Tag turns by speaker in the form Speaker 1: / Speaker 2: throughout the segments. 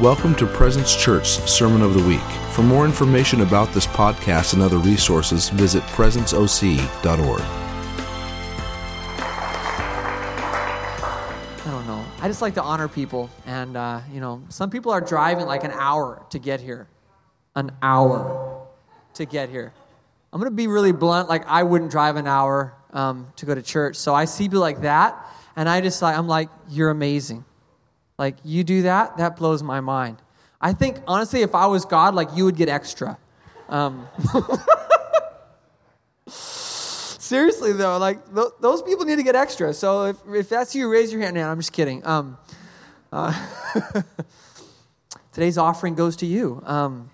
Speaker 1: Welcome to Presence Church Sermon of the Week. For more information about this podcast and other resources, visit presenceoc.org.
Speaker 2: I don't know. I just like to honor people. And, uh, you know, some people are driving like an hour to get here. An hour to get here. I'm going to be really blunt. Like, I wouldn't drive an hour um, to go to church. So I see people like that, and I just like, I'm like, you're amazing. Like, you do that, that blows my mind. I think, honestly, if I was God, like, you would get extra. Um, seriously, though, like, th- those people need to get extra. So if, if that's you, raise your hand now. I'm just kidding. Um, uh, today's offering goes to you. Um,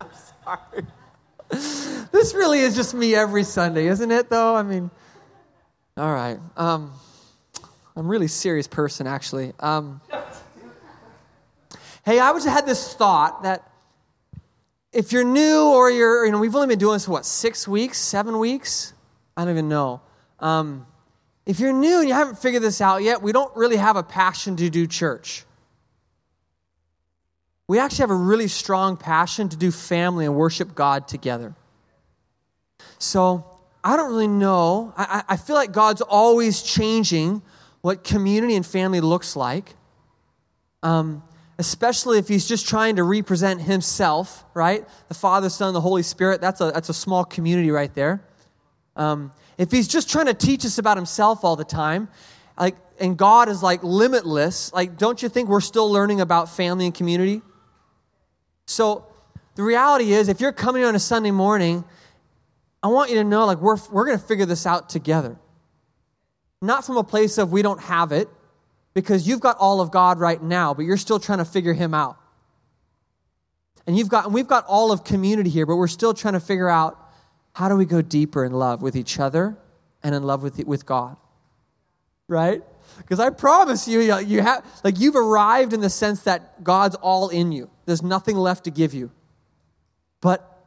Speaker 2: I'm sorry. this really is just me every Sunday, isn't it, though? I mean, all right. Um, I'm a really serious person, actually. Um, hey, I just had this thought that if you're new or you're, you know, we've only been doing this for what, six weeks, seven weeks? I don't even know. Um, if you're new and you haven't figured this out yet, we don't really have a passion to do church. We actually have a really strong passion to do family and worship God together. So I don't really know. I, I feel like God's always changing what community and family looks like, um, especially if he's just trying to represent himself, right? The Father, Son, the Holy Spirit, that's a, that's a small community right there. Um, if he's just trying to teach us about himself all the time, like, and God is like limitless, like, don't you think we're still learning about family and community? So the reality is, if you're coming on a Sunday morning, I want you to know, like, we're, we're going to figure this out together not from a place of we don't have it, because you've got all of God right now, but you're still trying to figure him out. And you've got and we've got all of community here, but we're still trying to figure out how do we go deeper in love with each other and in love with, with God. Right? Because I promise you, you have like you've arrived in the sense that God's all in you. There's nothing left to give you. But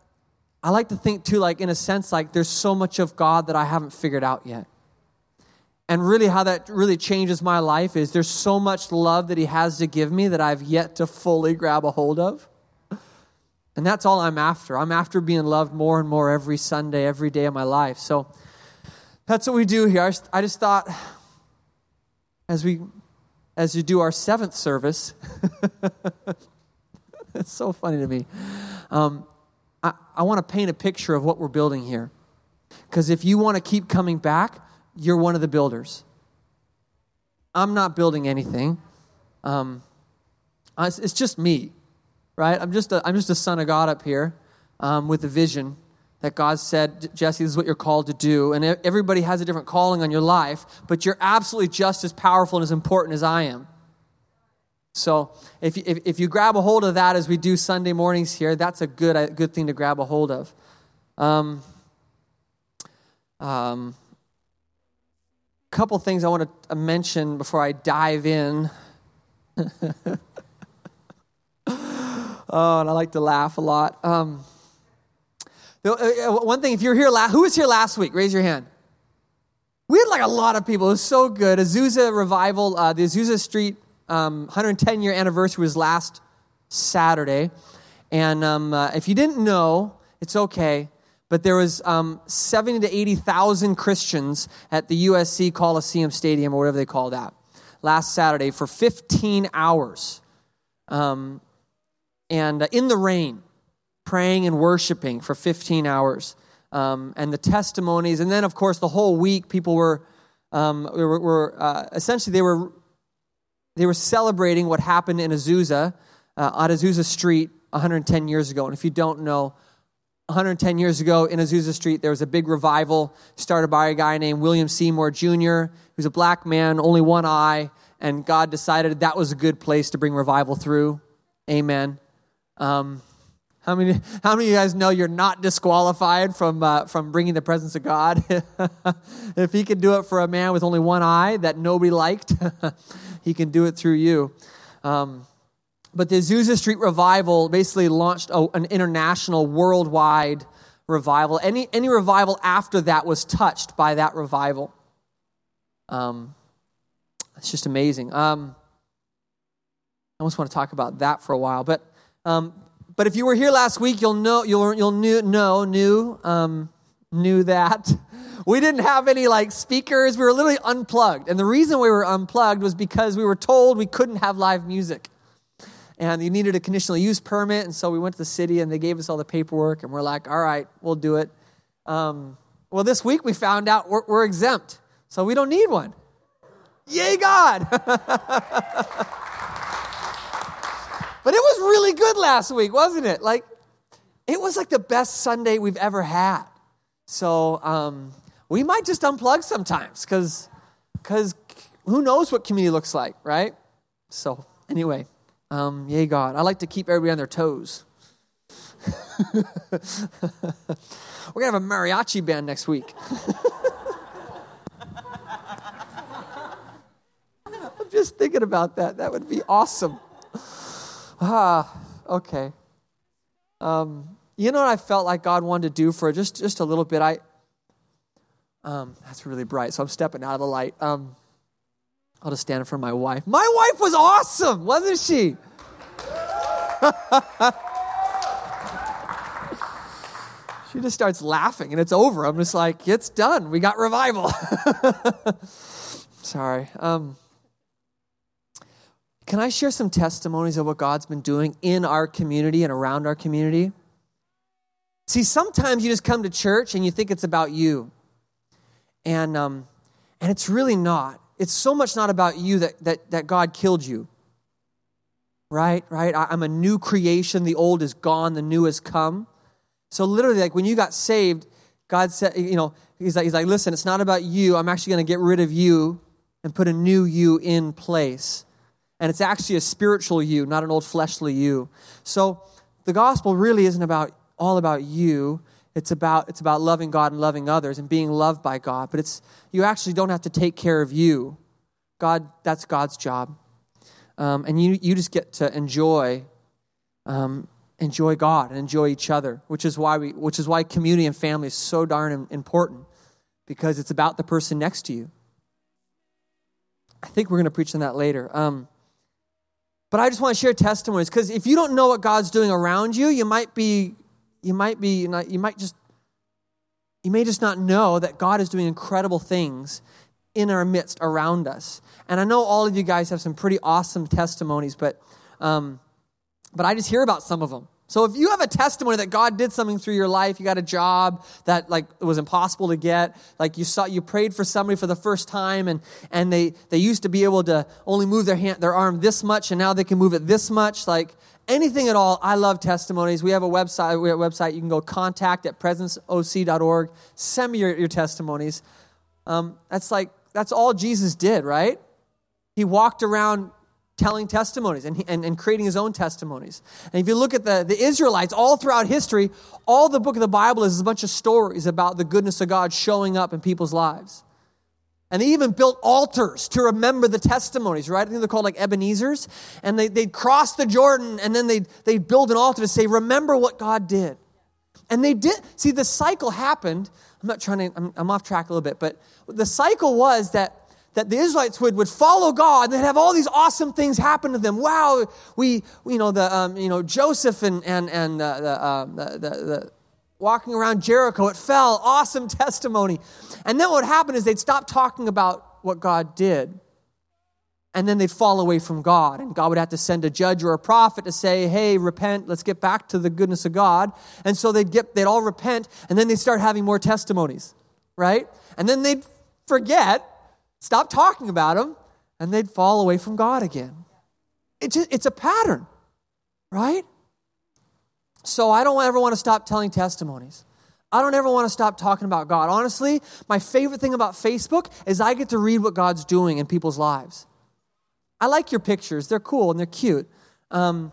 Speaker 2: I like to think too, like in a sense, like there's so much of God that I haven't figured out yet. And really, how that really changes my life is there's so much love that He has to give me that I've yet to fully grab a hold of. And that's all I'm after. I'm after being loved more and more every Sunday, every day of my life. So that's what we do here. I just thought, as we as you do our seventh service, it's so funny to me. Um, I, I want to paint a picture of what we're building here. Because if you want to keep coming back, you're one of the builders. I'm not building anything. Um, it's just me, right? I'm just a, I'm just a son of God up here um, with a vision that God said, Jesse, this is what you're called to do. And everybody has a different calling on your life, but you're absolutely just as powerful and as important as I am. So if you, if, if you grab a hold of that as we do Sunday mornings here, that's a good, a good thing to grab a hold of. Um, um, couple things I want to mention before I dive in. oh, and I like to laugh a lot. Um, uh, uh, one thing, if you're here, who was here last week? Raise your hand. We had like a lot of people. It was so good. Azusa Revival, uh, the Azusa Street um, 110 year anniversary was last Saturday. And um, uh, if you didn't know, it's okay but there was um, 70 to 80,000 Christians at the USC Coliseum Stadium, or whatever they call that, last Saturday for 15 hours. Um, and uh, in the rain, praying and worshiping for 15 hours. Um, and the testimonies, and then, of course, the whole week, people were, um, were, were uh, essentially, they were, they were celebrating what happened in Azusa, uh, on Azusa Street 110 years ago. And if you don't know, 110 years ago in Azusa Street, there was a big revival started by a guy named William Seymour Jr., who's a black man, only one eye, and God decided that was a good place to bring revival through. Amen. Um, how many, how many of you guys know you're not disqualified from, uh, from bringing the presence of God? if he can do it for a man with only one eye that nobody liked, he can do it through you. Um, but the Azusa Street revival basically launched a, an international, worldwide revival. Any, any revival after that was touched by that revival. Um, it's just amazing. Um, I almost want to talk about that for a while. But, um, but if you were here last week, you'll know, you'll, you'll knew, know, knew, um, knew that we didn't have any like speakers. We were literally unplugged. And the reason we were unplugged was because we were told we couldn't have live music. And you needed a conditional use permit. And so we went to the city and they gave us all the paperwork. And we're like, all right, we'll do it. Um, well, this week we found out we're, we're exempt. So we don't need one. Yay, God. but it was really good last week, wasn't it? Like, it was like the best Sunday we've ever had. So um, we might just unplug sometimes because because who knows what community looks like, right? So anyway, um, yay God. I like to keep everybody on their toes. We're gonna have a mariachi band next week. I'm just thinking about that. That would be awesome. Ah, okay. Um, you know what I felt like God wanted to do for just, just a little bit? I um, that's really bright, so I'm stepping out of the light. Um, I'll just stand front of my wife. My wife was awesome, wasn't she? she just starts laughing and it's over. I'm just like, it's done. We got revival. Sorry. Um, can I share some testimonies of what God's been doing in our community and around our community? See, sometimes you just come to church and you think it's about you. And, um, and it's really not. It's so much not about you that, that, that God killed you. Right? Right? I, I'm a new creation. The old is gone, the new has come. So, literally, like when you got saved, God said, you know, he's like, he's like listen, it's not about you. I'm actually going to get rid of you and put a new you in place. And it's actually a spiritual you, not an old fleshly you. So, the gospel really isn't about all about you. It's about, it's about loving God and loving others and being loved by God. But it's, you actually don't have to take care of you. God, that's God's job. Um, and you, you just get to enjoy, um, enjoy God and enjoy each other, which is why we, which is why community and family is so darn important because it's about the person next to you. I think we're going to preach on that later. Um, but I just want to share testimonies because if you don't know what God's doing around you, you might be you might be you might just you may just not know that God is doing incredible things in our midst around us. And I know all of you guys have some pretty awesome testimonies, but um, but I just hear about some of them. So if you have a testimony that God did something through your life, you got a job that like was impossible to get, like you saw you prayed for somebody for the first time and and they they used to be able to only move their hand their arm this much and now they can move it this much, like anything at all, I love testimonies. We have a website. We have a website. You can go contact at presenceoc.org. Send me your, your testimonies. Um, that's like that's all Jesus did, right? He walked around telling testimonies and, and, and creating his own testimonies. And if you look at the, the Israelites all throughout history, all the book of the Bible is a bunch of stories about the goodness of God showing up in people's lives. And they even built altars to remember the testimonies, right? I think they're called like Ebenezer's. And they, they'd cross the Jordan and then they'd, they'd build an altar to say, remember what God did. And they did. See, the cycle happened. I'm not trying to, I'm, I'm off track a little bit, but the cycle was that that the Israelites would, would follow God and they'd have all these awesome things happen to them. Wow, we, you know, the, um, you know, Joseph and, and, and uh, the, uh, the, the, the, walking around Jericho. It fell. Awesome testimony. And then what would happen is they'd stop talking about what God did. And then they'd fall away from God. And God would have to send a judge or a prophet to say, hey, repent, let's get back to the goodness of God. And so they'd get they'd all repent, and then they'd start having more testimonies, right? And then they'd forget, stop talking about them, and they'd fall away from God again. It's a pattern, right? So I don't ever want to stop telling testimonies. I don't ever want to stop talking about God. Honestly, my favorite thing about Facebook is I get to read what God's doing in people's lives. I like your pictures; they're cool and they're cute. Um,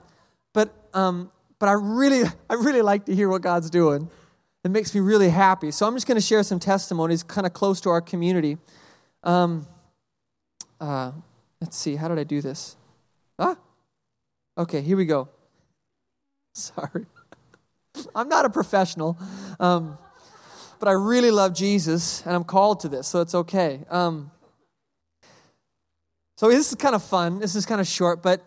Speaker 2: but um, but I really I really like to hear what God's doing. It makes me really happy. So I'm just going to share some testimonies, kind of close to our community. Um, uh, let's see, how did I do this? Ah, okay, here we go. Sorry. I'm not a professional, um, but I really love Jesus and I'm called to this, so it's okay. Um, so this is kind of fun. This is kind of short, but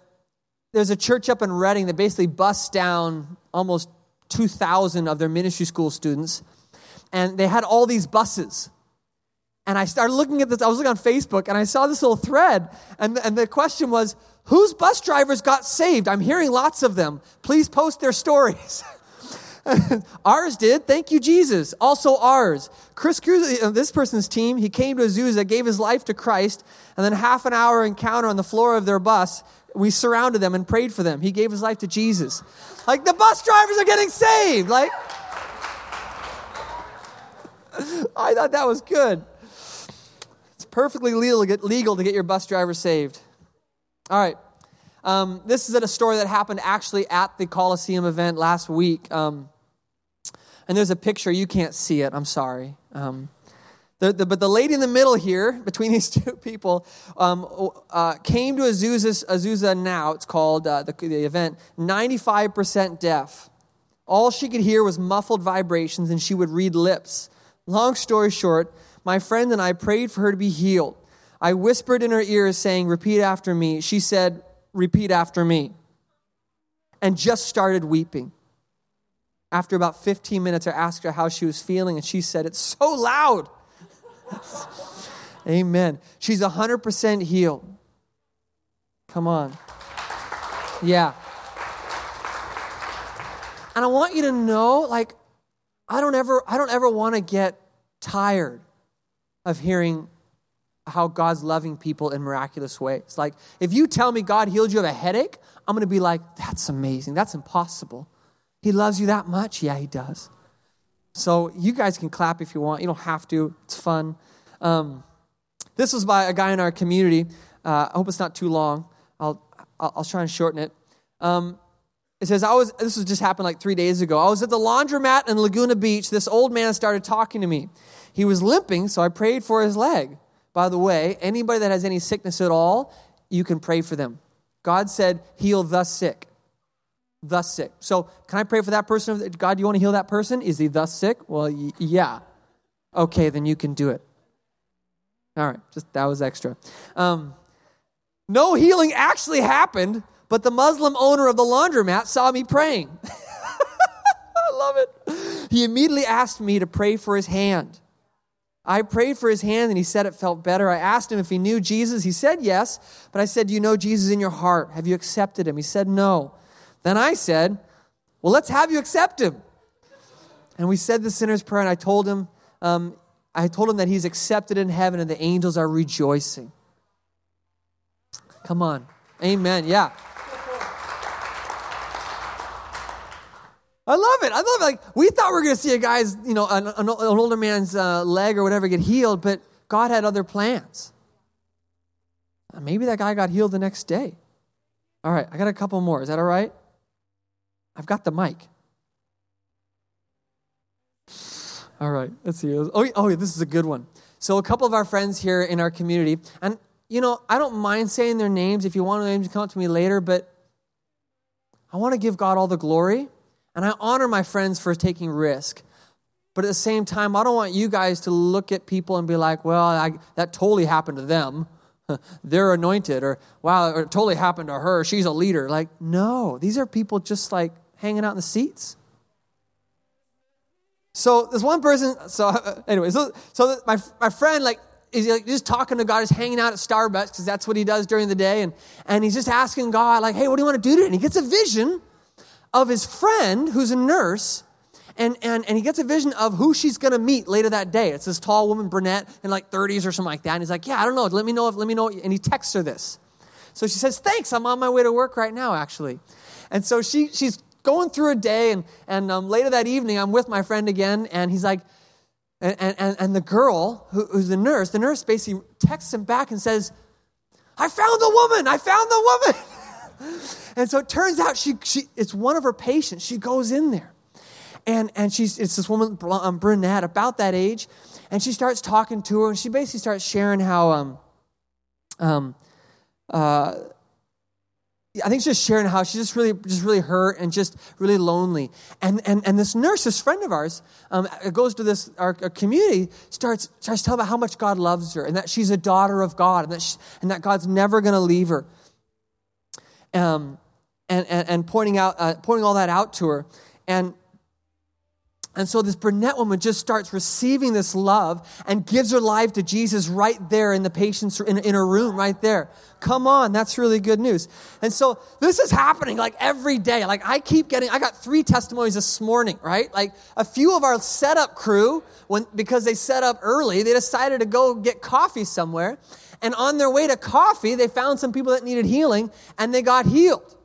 Speaker 2: there's a church up in Redding that basically busts down almost 2,000 of their ministry school students. And they had all these buses. And I started looking at this, I was looking on Facebook and I saw this little thread. And, and the question was, whose bus drivers got saved? I'm hearing lots of them. Please post their stories. ours did. Thank you, Jesus. Also ours. Chris Cruz, uh, this person's team, he came to Azusa, gave his life to Christ, and then half an hour encounter on the floor of their bus. We surrounded them and prayed for them. He gave his life to Jesus. Like the bus drivers are getting saved. Like, I thought that was good. It's perfectly legal to get, legal to get your bus driver saved. All right. Um, this is a story that happened actually at the Coliseum event last week. Um, and there's a picture. You can't see it. I'm sorry. Um, the, the, but the lady in the middle here, between these two people, um, uh, came to Azusa, Azusa Now, it's called uh, the, the event, 95% deaf. All she could hear was muffled vibrations, and she would read lips. Long story short, my friend and I prayed for her to be healed. I whispered in her ear, saying, Repeat after me. She said, Repeat after me. And just started weeping. After about 15 minutes, I asked her how she was feeling, and she said, It's so loud. Amen. She's 100% healed. Come on. Yeah. And I want you to know like I don't ever I don't ever want to get tired of hearing how God's loving people in miraculous ways. Like if you tell me God healed you of a headache, I'm going to be like that's amazing. That's impossible. He loves you that much? Yeah, he does. So you guys can clap if you want. You don't have to. It's fun. Um, this was by a guy in our community. Uh, I hope it's not too long. I'll, I'll, I'll try and shorten it. Um, it says, I was, this was just happened like three days ago. I was at the laundromat in Laguna Beach. This old man started talking to me. He was limping, so I prayed for his leg. By the way, anybody that has any sickness at all, you can pray for them. God said, heal the sick thus sick. So, can I pray for that person? God, do you want to heal that person? Is he thus sick? Well, y- yeah. Okay, then you can do it. All right, just that was extra. Um, no healing actually happened, but the Muslim owner of the laundromat saw me praying. I love it. He immediately asked me to pray for his hand. I prayed for his hand and he said it felt better. I asked him if he knew Jesus. He said yes, but I said, Do you know Jesus in your heart? Have you accepted him? He said no. Then I said, Well, let's have you accept him. And we said the sinner's prayer, and I told him, um, I told him that he's accepted in heaven and the angels are rejoicing. Come on. Amen. Yeah. I love it. I love it. Like we thought we were going to see a guy's, you know, an, an older man's uh, leg or whatever get healed, but God had other plans. Maybe that guy got healed the next day. All right, I got a couple more. Is that all right? I've got the mic. All right, let's see. Oh, oh, this is a good one. So, a couple of our friends here in our community, and you know, I don't mind saying their names if you want names to come up to me later, but I want to give God all the glory, and I honor my friends for taking risk. But at the same time, I don't want you guys to look at people and be like, well, I, that totally happened to them. They're anointed, or wow, it totally happened to her. She's a leader. Like, no, these are people just like hanging out in the seats. So there's one person. So anyway, so so my my friend like is like just talking to God, just hanging out at Starbucks because that's what he does during the day, and and he's just asking God like, hey, what do you want to do today? And he gets a vision of his friend who's a nurse. And, and, and he gets a vision of who she's going to meet later that day. It's this tall woman, brunette, in like 30s or something like that. And he's like, yeah, I don't know. Let me know if, let me know. And he texts her this. So she says, thanks. I'm on my way to work right now, actually. And so she, she's going through a day, and, and um, later that evening, I'm with my friend again, and he's like, and, and, and the girl who, who's the nurse, the nurse basically texts him back and says, I found the woman, I found the woman. and so it turns out she, she, it's one of her patients. She goes in there. And, and she's, it's this woman, um, brunette, about that age. And she starts talking to her, and she basically starts sharing how um, um, uh, I think she's just sharing how she's just really, just really hurt and just really lonely. And and and this nurse, this friend of ours, um, goes to this our, our, community, starts starts telling about how much God loves her and that she's a daughter of God and that she, and that God's never going to leave her. Um, and, and, and pointing, out, uh, pointing all that out to her. And and so this brunette woman just starts receiving this love and gives her life to Jesus right there in the patient's in, in her room, right there. Come on, that's really good news. And so this is happening like every day. Like I keep getting, I got three testimonies this morning, right? Like a few of our setup crew, when because they set up early, they decided to go get coffee somewhere. And on their way to coffee, they found some people that needed healing and they got healed.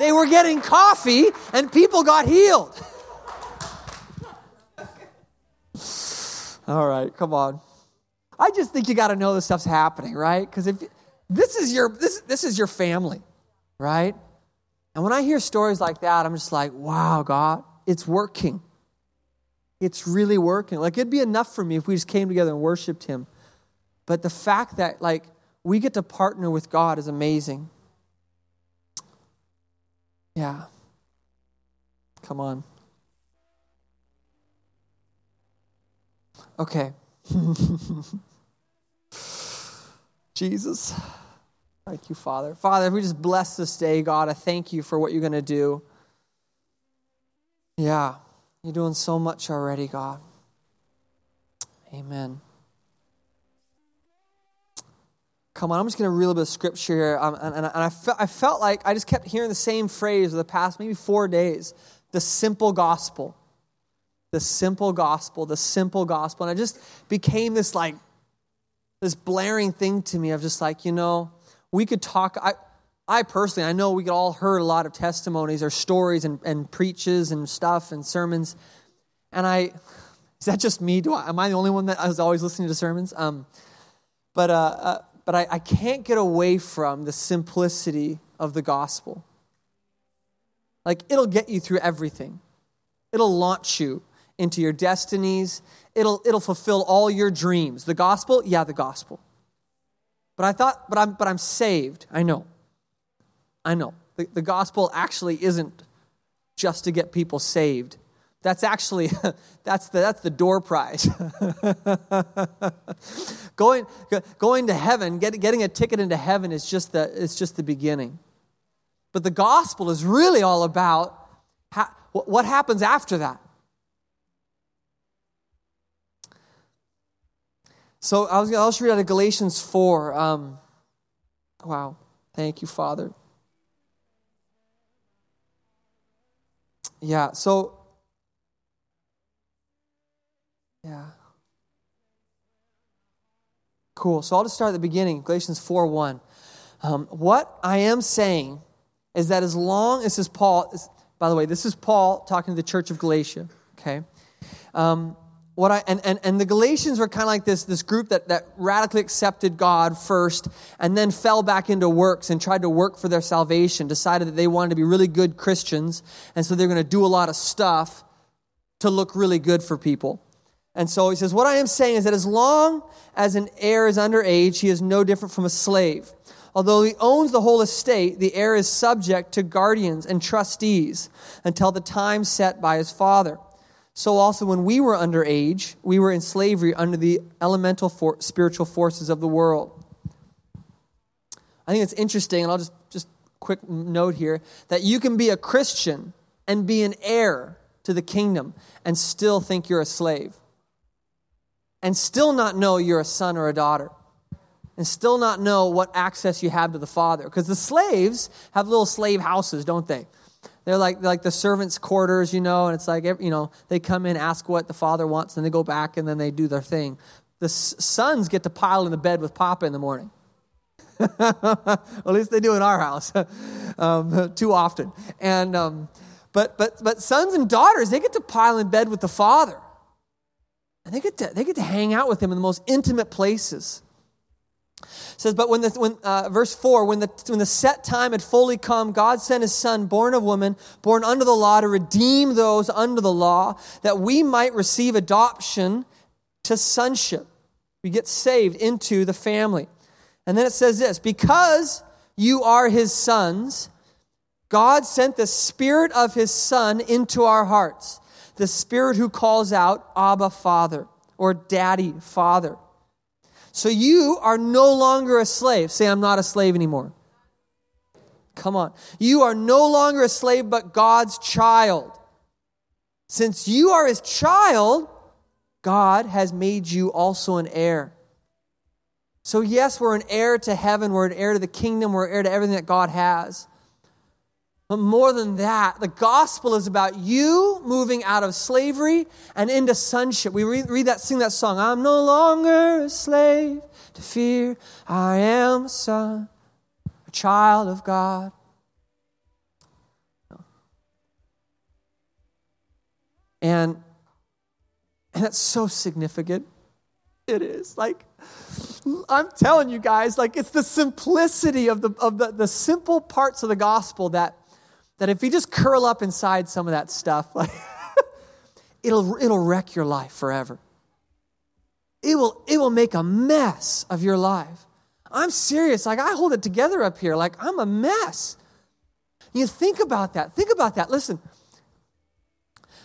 Speaker 2: They were getting coffee and people got healed. All right, come on. I just think you got to know this stuff's happening, right? Because if this is your this this is your family, right? And when I hear stories like that, I'm just like, wow, God, it's working. It's really working. Like it'd be enough for me if we just came together and worshiped Him. But the fact that like we get to partner with God is amazing. Yeah. Come on. Okay. Jesus. Thank you, Father. Father, if we just bless this day, God, I thank you for what you're going to do. Yeah, you're doing so much already, God. Amen. Come on, I'm just going to read a little bit of scripture here. Um, and, and, and I, fe- I felt like I just kept hearing the same phrase for the past maybe four days the simple gospel. The simple gospel, the simple gospel. And I just became this like, this blaring thing to me of just like, you know, we could talk. I, I personally, I know we could all heard a lot of testimonies or stories and, and preaches and stuff and sermons. And I, is that just me? Do I, am I the only one that I was always listening to sermons? Um, but uh, uh, but I, I can't get away from the simplicity of the gospel. Like, it'll get you through everything, it'll launch you into your destinies, it'll, it'll fulfill all your dreams. The gospel, yeah, the gospel. But I thought, but I'm, but I'm saved. I know. I know. The, the gospel actually isn't just to get people saved. That's actually that's the that's the door prize. going going to heaven, get, getting a ticket into heaven is just the it's just the beginning. But the gospel is really all about how, what happens after that. So I was I'll read out of Galatians four. Um, wow, thank you, Father. Yeah, so yeah. Cool. So I'll just start at the beginning Galatians 4 1. Um, what I am saying is that as long as this Paul, by the way, this is Paul talking to the church of Galatia, okay? Um, what I, and, and, and the Galatians were kind of like this, this group that, that radically accepted God first and then fell back into works and tried to work for their salvation, decided that they wanted to be really good Christians, and so they're going to do a lot of stuff to look really good for people. And so he says, What I am saying is that as long as an heir is underage, he is no different from a slave. Although he owns the whole estate, the heir is subject to guardians and trustees until the time set by his father. So also, when we were underage, we were in slavery under the elemental for- spiritual forces of the world. I think it's interesting, and I'll just just quick note here that you can be a Christian and be an heir to the kingdom and still think you're a slave and still not know you're a son or a daughter and still not know what access you have to the father. Because the slaves have little slave houses don't they? They're like they're like the servants quarters you know and it's like you know they come in ask what the father wants and they go back and then they do their thing. The sons get to pile in the bed with papa in the morning. At least they do in our house um, too often. And um, but but but sons and daughters they get to pile in bed with the father and they get to, they get to hang out with him in the most intimate places. It says, but when the when uh, verse four, when the when the set time had fully come, God sent His Son, born of woman, born under the law, to redeem those under the law, that we might receive adoption to sonship. We get saved into the family, and then it says this: because you are His sons, God sent the Spirit of His Son into our hearts the Spirit who calls out, Abba, Father, or Daddy, Father. So you are no longer a slave. Say, I'm not a slave anymore. Come on. You are no longer a slave, but God's child. Since you are his child, God has made you also an heir. So, yes, we're an heir to heaven, we're an heir to the kingdom, we're an heir to everything that God has. But more than that, the gospel is about you moving out of slavery and into sonship. We read, read that, sing that song. I'm no longer a slave to fear. I am a son, a child of God. And, and that's so significant. It is. Like, I'm telling you guys, like, it's the simplicity of the, of the, the simple parts of the gospel that that if you just curl up inside some of that stuff, like it'll, it'll wreck your life forever. It will, it will make a mess of your life. I'm serious. Like, I hold it together up here. Like, I'm a mess. You think about that. Think about that. Listen.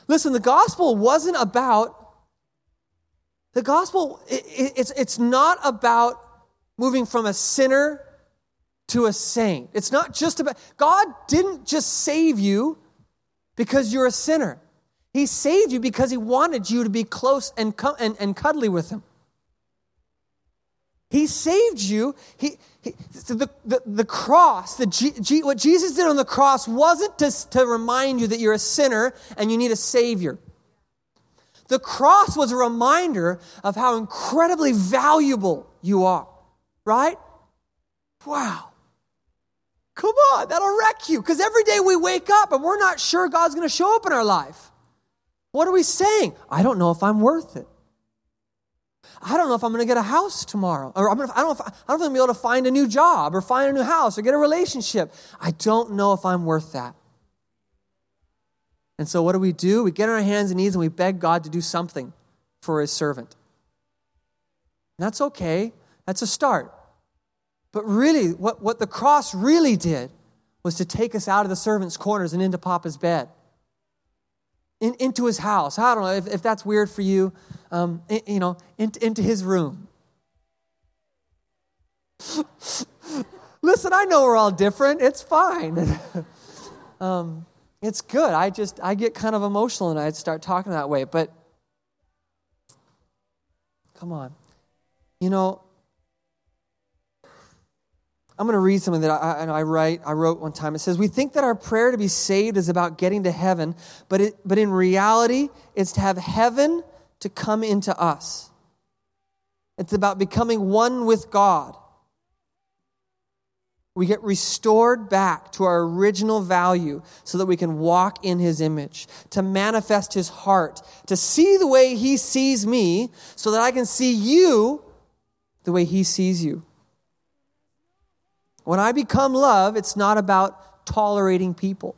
Speaker 2: Listen, the gospel wasn't about, the gospel, it, it, it's, it's not about moving from a sinner to a saint. It's not just about, God didn't just save you because you're a sinner. He saved you because He wanted you to be close and, and, and cuddly with Him. He saved you. He, he the, the, the cross, the G, G, what Jesus did on the cross wasn't to, to remind you that you're a sinner and you need a Savior. The cross was a reminder of how incredibly valuable you are, right? Wow. Come on, that'll wreck you. Because every day we wake up and we're not sure God's going to show up in our life. What are we saying? I don't know if I'm worth it. I don't know if I'm going to get a house tomorrow. Or I'm gonna, I, don't know if, I don't know if I'm going to be able to find a new job or find a new house or get a relationship. I don't know if I'm worth that. And so what do we do? We get on our hands and knees and we beg God to do something for his servant. And that's okay. That's a start. But really, what, what the cross really did was to take us out of the servant's corners and into Papa's bed, in, into his house. I don't know if, if that's weird for you, um, in, you know, in, into his room. Listen, I know we're all different. It's fine. um, it's good. I just, I get kind of emotional and I start talking that way. But come on. You know, I'm going to read something that I, I, write. I wrote one time. It says, "We think that our prayer to be saved is about getting to heaven, but it, but in reality, it's to have heaven to come into us. It's about becoming one with God. We get restored back to our original value so that we can walk in His image, to manifest His heart, to see the way He sees me, so that I can see you the way He sees you." When I become love, it's not about tolerating people.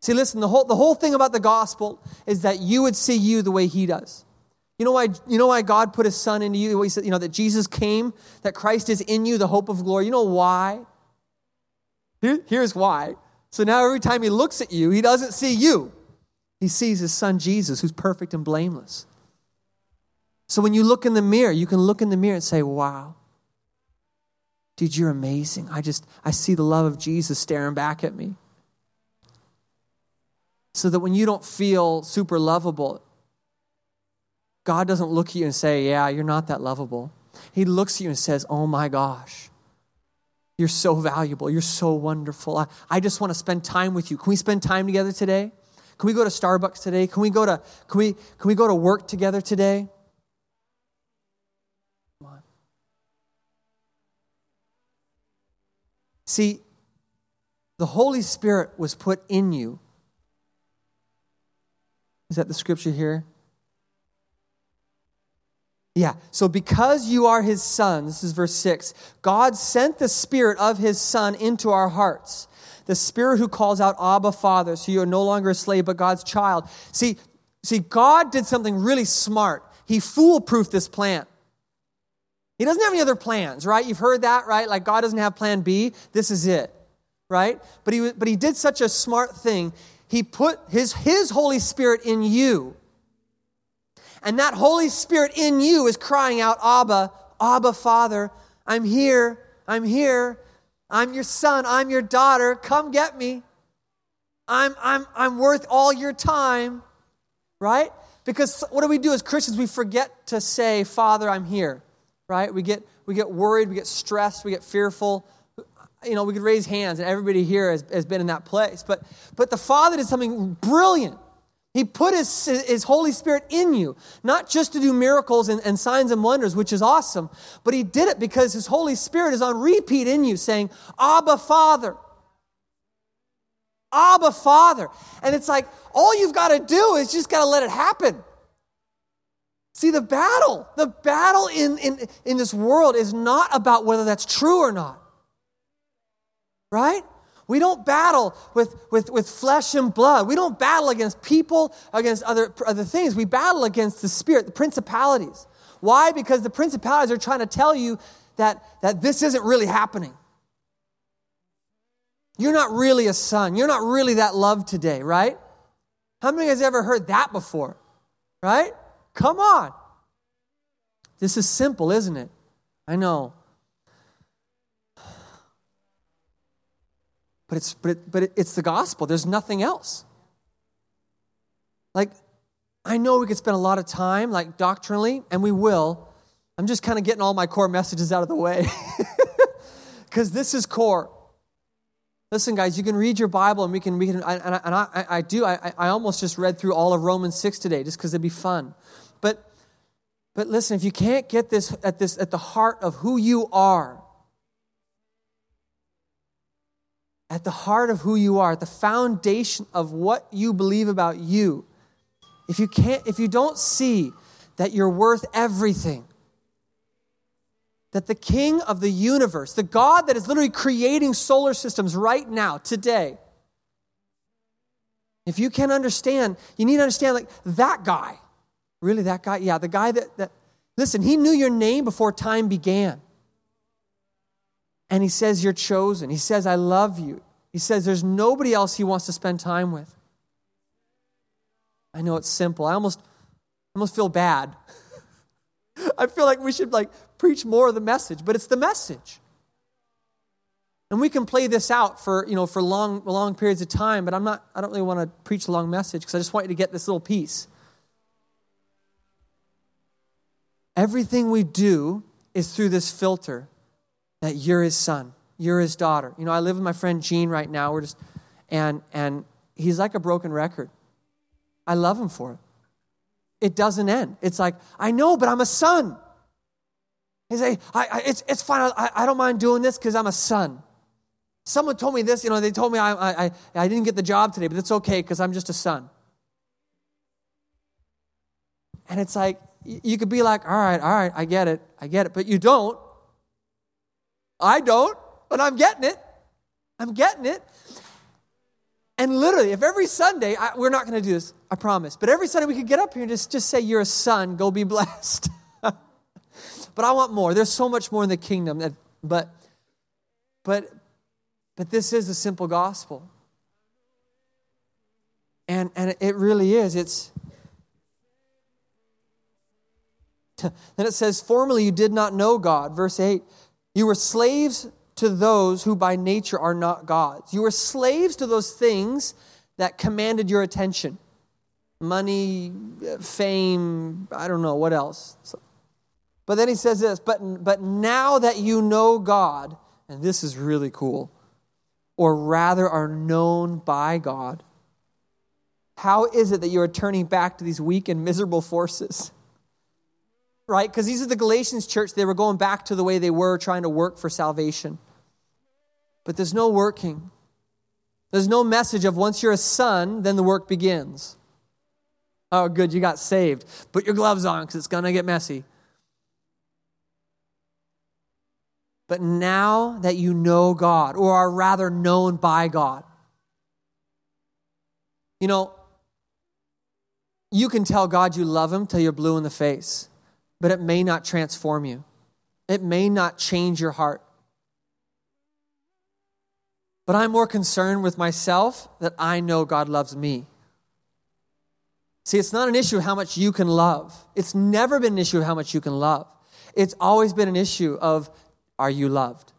Speaker 2: See, listen, the whole, the whole thing about the gospel is that you would see you the way he does. You know why, you know why God put his son into you? He said, you know, that Jesus came, that Christ is in you, the hope of glory. You know why? Here, here's why. So now every time he looks at you, he doesn't see you. He sees his son Jesus, who's perfect and blameless. So when you look in the mirror, you can look in the mirror and say, wow, Dude, you're amazing. I just, I see the love of Jesus staring back at me. So that when you don't feel super lovable, God doesn't look at you and say, Yeah, you're not that lovable. He looks at you and says, Oh my gosh, you're so valuable. You're so wonderful. I, I just want to spend time with you. Can we spend time together today? Can we go to Starbucks today? Can we go to, can we, can we go to work together today? See, the Holy Spirit was put in you. Is that the scripture here? Yeah. So because you are his son, this is verse 6, God sent the spirit of his son into our hearts. The spirit who calls out Abba Father, so you are no longer a slave but God's child. See, see God did something really smart. He foolproofed this plan. He doesn't have any other plans, right? You've heard that, right? Like God doesn't have plan B. This is it, right? But he, but he did such a smart thing. He put his, his Holy Spirit in you. And that Holy Spirit in you is crying out, Abba, Abba, Father, I'm here, I'm here, I'm your son, I'm your daughter, come get me. I'm, I'm, I'm worth all your time, right? Because what do we do as Christians? We forget to say, Father, I'm here, right? We get, we get worried, we get stressed, we get fearful. You know, we could raise hands, and everybody here has, has been in that place. But, but the Father did something brilliant. He put his, his Holy Spirit in you, not just to do miracles and, and signs and wonders, which is awesome, but he did it because his Holy Spirit is on repeat in you, saying, Abba, Father. Abba, Father. And it's like, all you've got to do is just got to let it happen. See, the battle, the battle in, in, in this world is not about whether that's true or not. Right? We don't battle with, with, with flesh and blood. We don't battle against people, against other, other things. We battle against the spirit, the principalities. Why? Because the principalities are trying to tell you that, that this isn't really happening. You're not really a son. You're not really that loved today, right? How many of you ever heard that before? Right? Come on. This is simple, isn't it? I know. But it's, but, it, but it, it's the gospel. There's nothing else. Like, I know we could spend a lot of time, like doctrinally, and we will. I'm just kind of getting all my core messages out of the way. Because this is core. Listen, guys, you can read your Bible and we can, we can and, I, and I, I do. I, I almost just read through all of Romans 6 today just because it'd be fun. But, but listen, if you can't get this at, this at the heart of who you are, at the heart of who you are, at the foundation of what you believe about you, if you can't, if you don't see that you're worth everything, that the king of the universe, the God that is literally creating solar systems right now, today, if you can't understand, you need to understand like that guy. Really, that guy? Yeah, the guy that, that listen, he knew your name before time began. And he says you're chosen. He says, I love you. He says there's nobody else he wants to spend time with. I know it's simple. I almost, almost feel bad. I feel like we should like preach more of the message, but it's the message. And we can play this out for, you know, for long, long periods of time, but I'm not, I don't really want to preach a long message because I just want you to get this little piece. Everything we do is through this filter that you're his son, you're his daughter. You know, I live with my friend Gene right now. We're just, and and he's like a broken record. I love him for it. It doesn't end. It's like I know, but I'm a son. He say, I, I, it's, it's fine. I, I don't mind doing this because I'm a son. Someone told me this, you know, they told me I, I, I didn't get the job today, but it's okay because I'm just a son. And it's like, you could be like, all right, all right, I get it, I get it, but you don't. I don't, but I'm getting it. I'm getting it. And literally, if every Sunday, I, we're not going to do this, I promise, but every Sunday we could get up here and just, just say, You're a son, go be blessed. But I want more. There's so much more in the kingdom. That, but, but, but this is the simple gospel. And, and it really is. It's, then it says, Formerly you did not know God. Verse 8, you were slaves to those who by nature are not gods. You were slaves to those things that commanded your attention money, fame, I don't know, what else? But then he says this, but, but now that you know God, and this is really cool, or rather are known by God, how is it that you are turning back to these weak and miserable forces? Right? Because these are the Galatians church. They were going back to the way they were, trying to work for salvation. But there's no working. There's no message of once you're a son, then the work begins. Oh, good, you got saved. Put your gloves on because it's going to get messy. But now that you know God, or are rather known by God, you know, you can tell God you love Him till you're blue in the face, but it may not transform you. It may not change your heart. But I'm more concerned with myself that I know God loves me. See, it's not an issue of how much you can love. It's never been an issue of how much you can love. it's always been an issue of are you loved?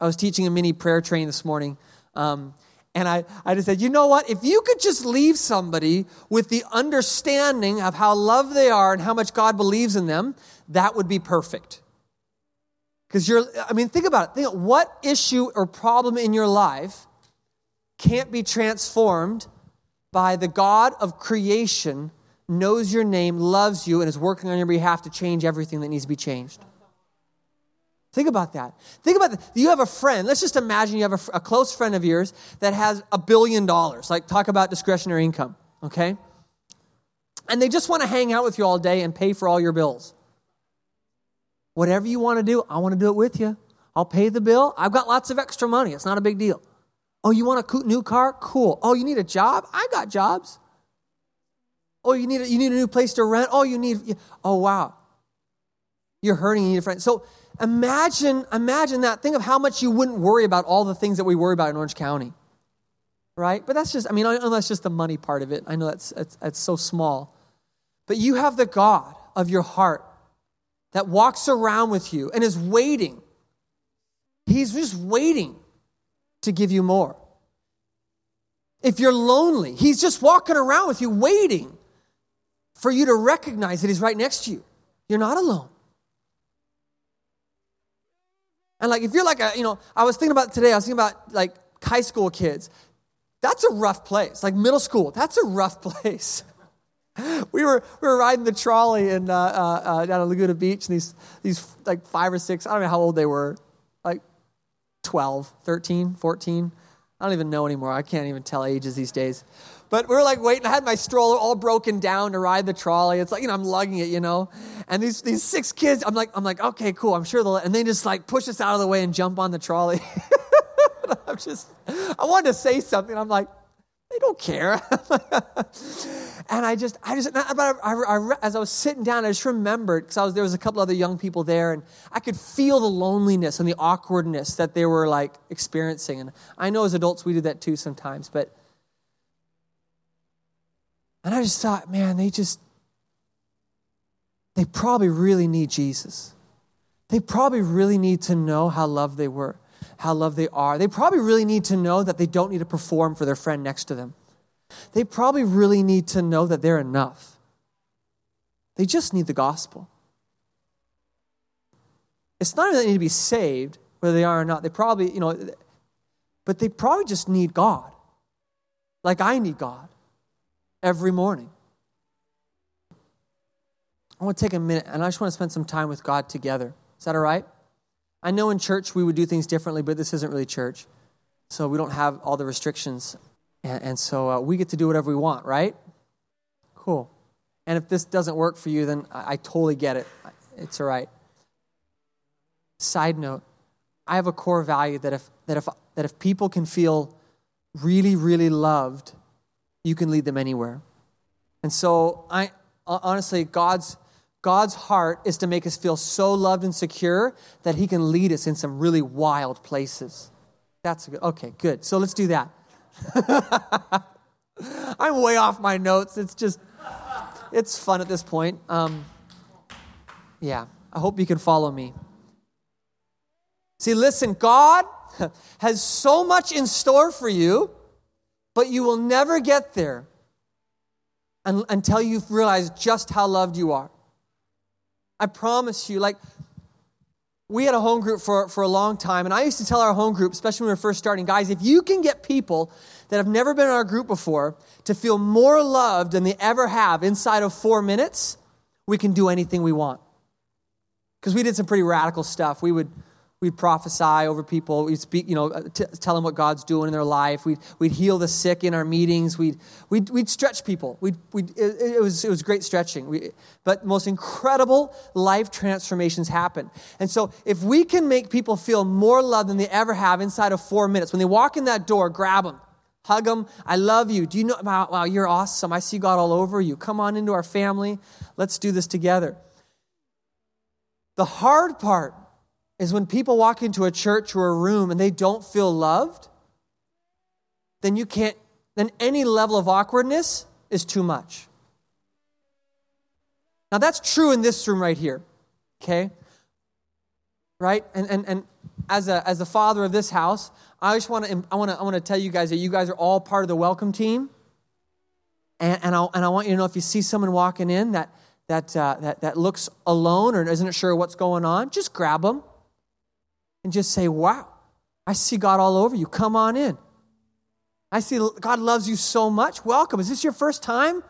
Speaker 2: I was teaching a mini prayer train this morning. Um, and I, I just said, you know what? If you could just leave somebody with the understanding of how loved they are and how much God believes in them, that would be perfect. Because you're, I mean, think about it. Think, what issue or problem in your life can't be transformed by the God of creation knows your name, loves you, and is working on your behalf to change everything that needs to be changed. Think about that. Think about that. You have a friend. Let's just imagine you have a, a close friend of yours that has a billion dollars. Like, talk about discretionary income, okay? And they just want to hang out with you all day and pay for all your bills. Whatever you want to do, I want to do it with you. I'll pay the bill. I've got lots of extra money. It's not a big deal. Oh, you want a new car? Cool. Oh, you need a job? I got jobs. Oh, you need a, you need a new place to rent? Oh, you need, oh, wow. You're hurting, you need a friend. So imagine, imagine that. Think of how much you wouldn't worry about all the things that we worry about in Orange County. Right? But that's just, I mean, that's just the money part of it. I know that's, that's, that's so small. But you have the God of your heart that walks around with you and is waiting. He's just waiting to give you more. If you're lonely, He's just walking around with you, waiting for you to recognize that He's right next to you. You're not alone. And like, if you're like a, you know, I was thinking about today, I was thinking about like high school kids. That's a rough place. Like middle school, that's a rough place. we were we were riding the trolley in uh, uh, uh, down at Laguna Beach, and these these like five or six, I don't know how old they were, like 12, 13, 14. I don't even know anymore. I can't even tell ages these days. But we were like waiting. I had my stroller all broken down to ride the trolley. It's like, you know, I'm lugging it, you know. And these, these six kids, I'm like, I'm like, okay, cool. I'm sure they'll, and they just like push us out of the way and jump on the trolley. I'm just, I wanted to say something. I'm like, they don't care. and I just, I just, I, I, I, as I was sitting down, I just remembered because I was there was a couple other young people there, and I could feel the loneliness and the awkwardness that they were like experiencing. And I know as adults we do that too sometimes, but and I just thought, man, they just, they probably really need Jesus. They probably really need to know how loved they were how loved they are. They probably really need to know that they don't need to perform for their friend next to them. They probably really need to know that they're enough. They just need the gospel. It's not that they need to be saved, whether they are or not. They probably, you know, but they probably just need God. Like I need God every morning. I want to take a minute and I just want to spend some time with God together. Is that all right? I know in church we would do things differently, but this isn't really church. So we don't have all the restrictions. And, and so uh, we get to do whatever we want, right? Cool. And if this doesn't work for you, then I, I totally get it. It's all right. Side note I have a core value that if, that, if, that if people can feel really, really loved, you can lead them anywhere. And so I honestly, God's God's heart is to make us feel so loved and secure that He can lead us in some really wild places. That's good. Okay, good. So let's do that. I'm way off my notes. It's just, it's fun at this point. Um, yeah, I hope you can follow me. See, listen, God has so much in store for you, but you will never get there until you realize just how loved you are. I promise you, like, we had a home group for, for a long time, and I used to tell our home group, especially when we were first starting, guys, if you can get people that have never been in our group before to feel more loved than they ever have inside of four minutes, we can do anything we want. Because we did some pretty radical stuff. We would We'd prophesy over people. We'd speak, you know, uh, t- tell them what God's doing in their life. We'd, we'd heal the sick in our meetings. We'd, we'd, we'd stretch people. We'd, we'd, it, it, was, it was great stretching. We, but most incredible life transformations happen. And so if we can make people feel more love than they ever have inside of four minutes, when they walk in that door, grab them. Hug them. I love you. Do you know? Wow, wow, you're awesome. I see God all over you. Come on into our family. Let's do this together. The hard part is when people walk into a church or a room and they don't feel loved, then you can't, then any level of awkwardness is too much. Now, that's true in this room right here. Okay? Right? And, and, and as, a, as the father of this house, I just want to I want to I want to tell you guys that you guys are all part of the welcome team. And, and, I, and I want you to know if you see someone walking in that, that, uh, that, that looks alone or isn't sure what's going on, just grab them and just say, Wow, I see God all over you. Come on in. I see God loves you so much. Welcome. Is this your first time?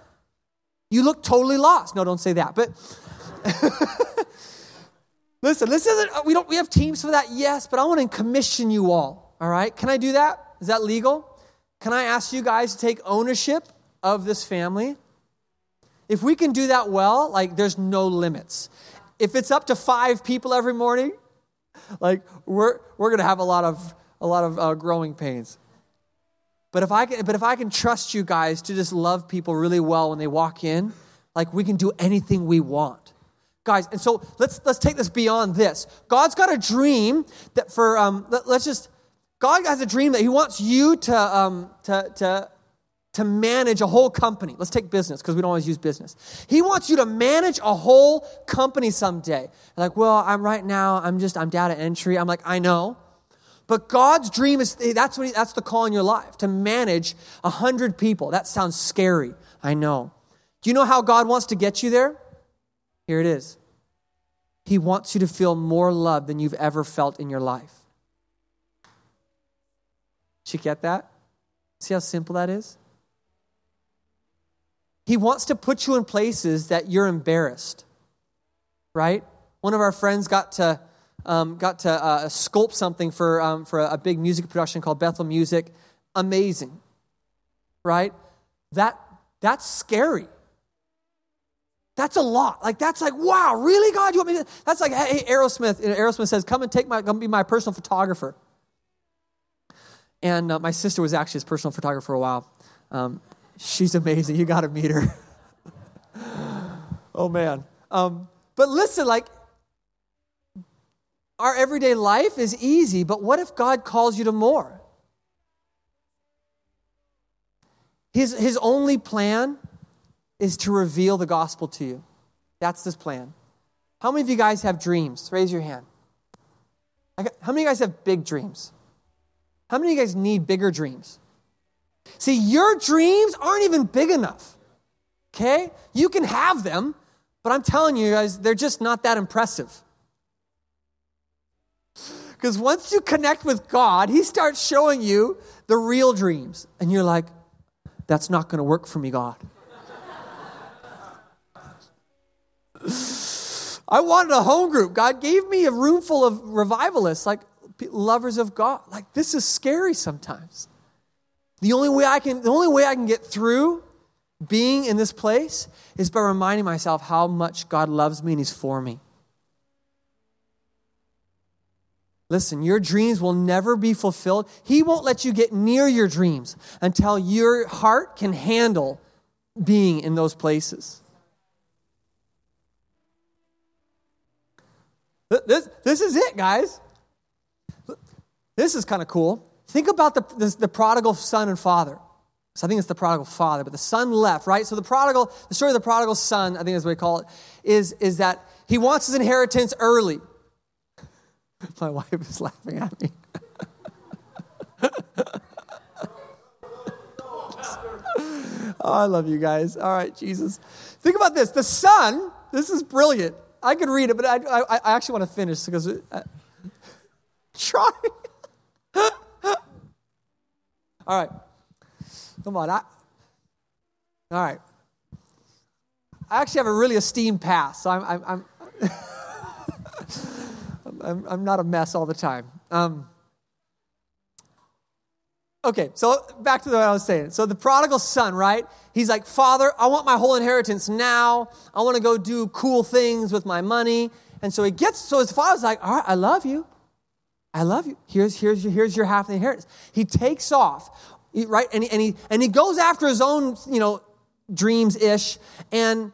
Speaker 2: You look totally lost. No, don't say that. But listen, this isn't, uh, we don't, we have teams for that, yes, but I want to commission you all. All right. Can I do that? Is that legal? Can I ask you guys to take ownership of this family? If we can do that well, like there's no limits. If it's up to five people every morning, like we're, we're going to have a lot of, a lot of uh, growing pains. But if I can, but if I can trust you guys to just love people really well when they walk in, like we can do anything we want, guys. And so let's let's take this beyond this. God's got a dream that for um, let, us just God has a dream that He wants you to um, to to to manage a whole company. Let's take business because we don't always use business. He wants you to manage a whole company someday. Like, well, I'm right now. I'm just I'm data entry. I'm like, I know. But God's dream is eh, that's what he, that's the call in your life to manage a hundred people. That sounds scary. I know. Do you know how God wants to get you there? Here it is. He wants you to feel more love than you've ever felt in your life. Did you get that? See how simple that is? He wants to put you in places that you're embarrassed, right? One of our friends got to um, got to uh, sculpt something for, um, for a, big music production called Bethel Music. Amazing, right? That, that's scary. That's a lot. Like that's like, wow, really, God? You want me to? That's like, hey, Aerosmith. Aerosmith says, come and take my, come be my personal photographer. And uh, my sister was actually his personal photographer for a while. Um, she's amazing. You got to meet her. oh man. Um, but listen, like our everyday life is easy, but what if God calls you to more? His, his only plan is to reveal the gospel to you. That's his plan. How many of you guys have dreams? Raise your hand. Got, how many of you guys have big dreams? How many of you guys need bigger dreams? See, your dreams aren't even big enough. Okay? You can have them, but I'm telling you guys, they're just not that impressive. Because once you connect with God, He starts showing you the real dreams. And you're like, that's not going to work for me, God. I wanted a home group. God gave me a room full of revivalists, like lovers of God. Like this is scary sometimes. The only way I can the only way I can get through being in this place is by reminding myself how much God loves me and he's for me. Listen, your dreams will never be fulfilled. He won't let you get near your dreams until your heart can handle being in those places. This, this is it, guys. This is kind of cool. Think about the, the, the prodigal son and father. So I think it's the prodigal father, but the son left, right? So the prodigal, the story of the prodigal son, I think is what we call it, is, is that he wants his inheritance early. My wife is laughing at me. oh, I love you guys. All right, Jesus. Think about this. The son, this is brilliant. I could read it, but I, I, I actually want to finish because uh, try. All right. Come on. I, all right. I actually have a really esteemed past, so I'm, I'm, I'm I'm, I'm not a mess all the time. Um, okay, so back to what I was saying. So the prodigal son, right? He's like, Father, I want my whole inheritance now. I want to go do cool things with my money. And so he gets, so his father's like, All right, I love you. I love you. Here's, here's, your, here's your half of the inheritance. He takes off, right? And he, and, he, and he goes after his own, you know, dreams ish. And,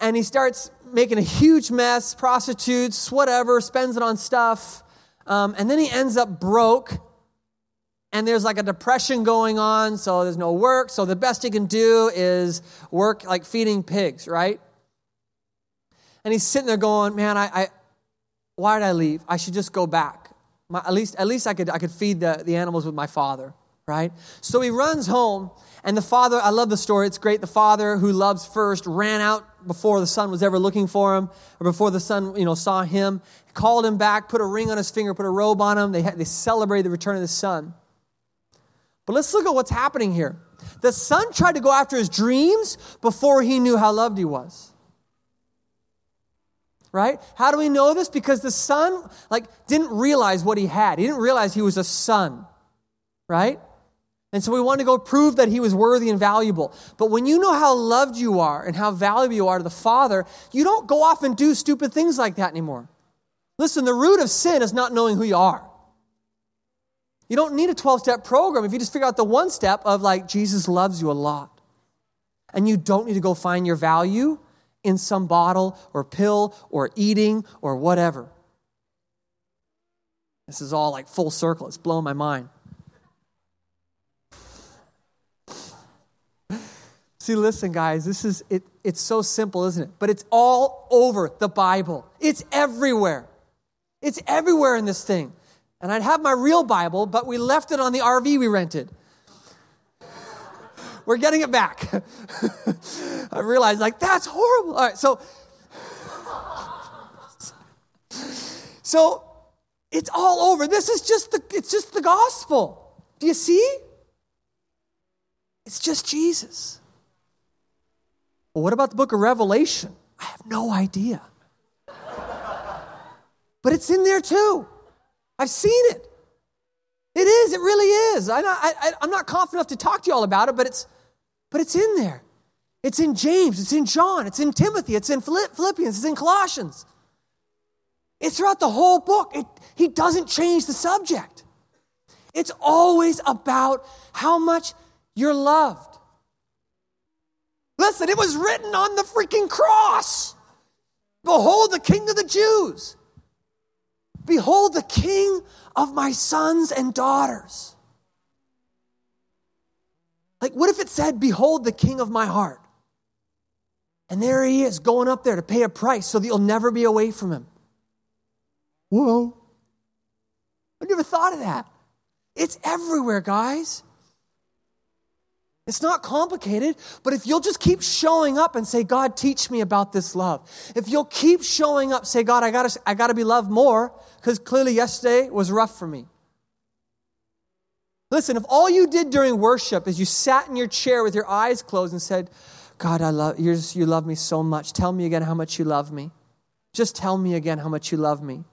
Speaker 2: and he starts making a huge mess, prostitutes, whatever, spends it on stuff. Um, and then he ends up broke. And there's like a depression going on, so there's no work. So the best he can do is work like feeding pigs, right? And he's sitting there going, Man, I, I, why did I leave? I should just go back. My, at least, at least I could, I could feed the, the animals with my father, right? So he runs home, and the father, I love the story, it's great. The father who loves first ran out before the son was ever looking for him, or before the son, you know, saw him, called him back, put a ring on his finger, put a robe on him. They, had, they celebrated the return of the son. But let's look at what's happening here. The son tried to go after his dreams before he knew how loved he was. Right? How do we know this? Because the son like didn't realize what he had. He didn't realize he was a son. Right? And so we wanted to go prove that he was worthy and valuable. But when you know how loved you are and how valuable you are to the Father, you don't go off and do stupid things like that anymore. Listen, the root of sin is not knowing who you are. You don't need a 12 step program if you just figure out the one step of like, Jesus loves you a lot. And you don't need to go find your value in some bottle or pill or eating or whatever. This is all like full circle. It's blowing my mind. See, listen, guys, this is it, it's so simple, isn't it? But it's all over the Bible. It's everywhere. It's everywhere in this thing. And I'd have my real Bible, but we left it on the RV we rented. We're getting it back. I realized, like, that's horrible. All right, so. So it's all over. This is just the it's just the gospel. Do you see? It's just Jesus. What about the book of Revelation? I have no idea. but it's in there too. I've seen it. It is, it really is. I'm not, I, am not confident enough to talk to you all about it, but it's, but it's in there. It's in James, it's in John, it's in Timothy, it's in Philippians, it's in Colossians. It's throughout the whole book. It, he doesn't change the subject. It's always about how much you're loved. Listen, it was written on the freaking cross. Behold, the King of the Jews. Behold, the king of my sons and daughters. Like, what if it said, Behold, the king of my heart? And there he is going up there to pay a price so that you'll never be away from him. Whoa. I never thought of that. It's everywhere, guys. It's not complicated, but if you'll just keep showing up and say, God, teach me about this love. If you'll keep showing up, say, God, I gotta, I gotta be loved more, because clearly yesterday was rough for me. Listen, if all you did during worship is you sat in your chair with your eyes closed and said, God, I love you, you love me so much. Tell me again how much you love me. Just tell me again how much you love me.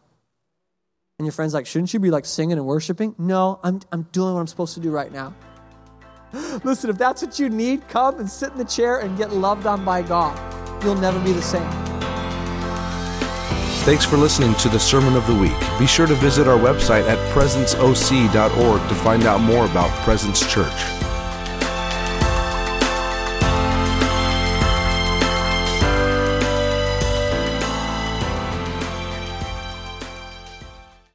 Speaker 2: And your friend's like, shouldn't you be like singing and worshiping? No, I'm, I'm doing what I'm supposed to do right now. Listen, if that's what you need, come and sit in the chair and get loved on by God. You'll never be the same.
Speaker 1: Thanks for listening to the Sermon of the Week. Be sure to visit our website at presenceoc.org to find out more about Presence Church.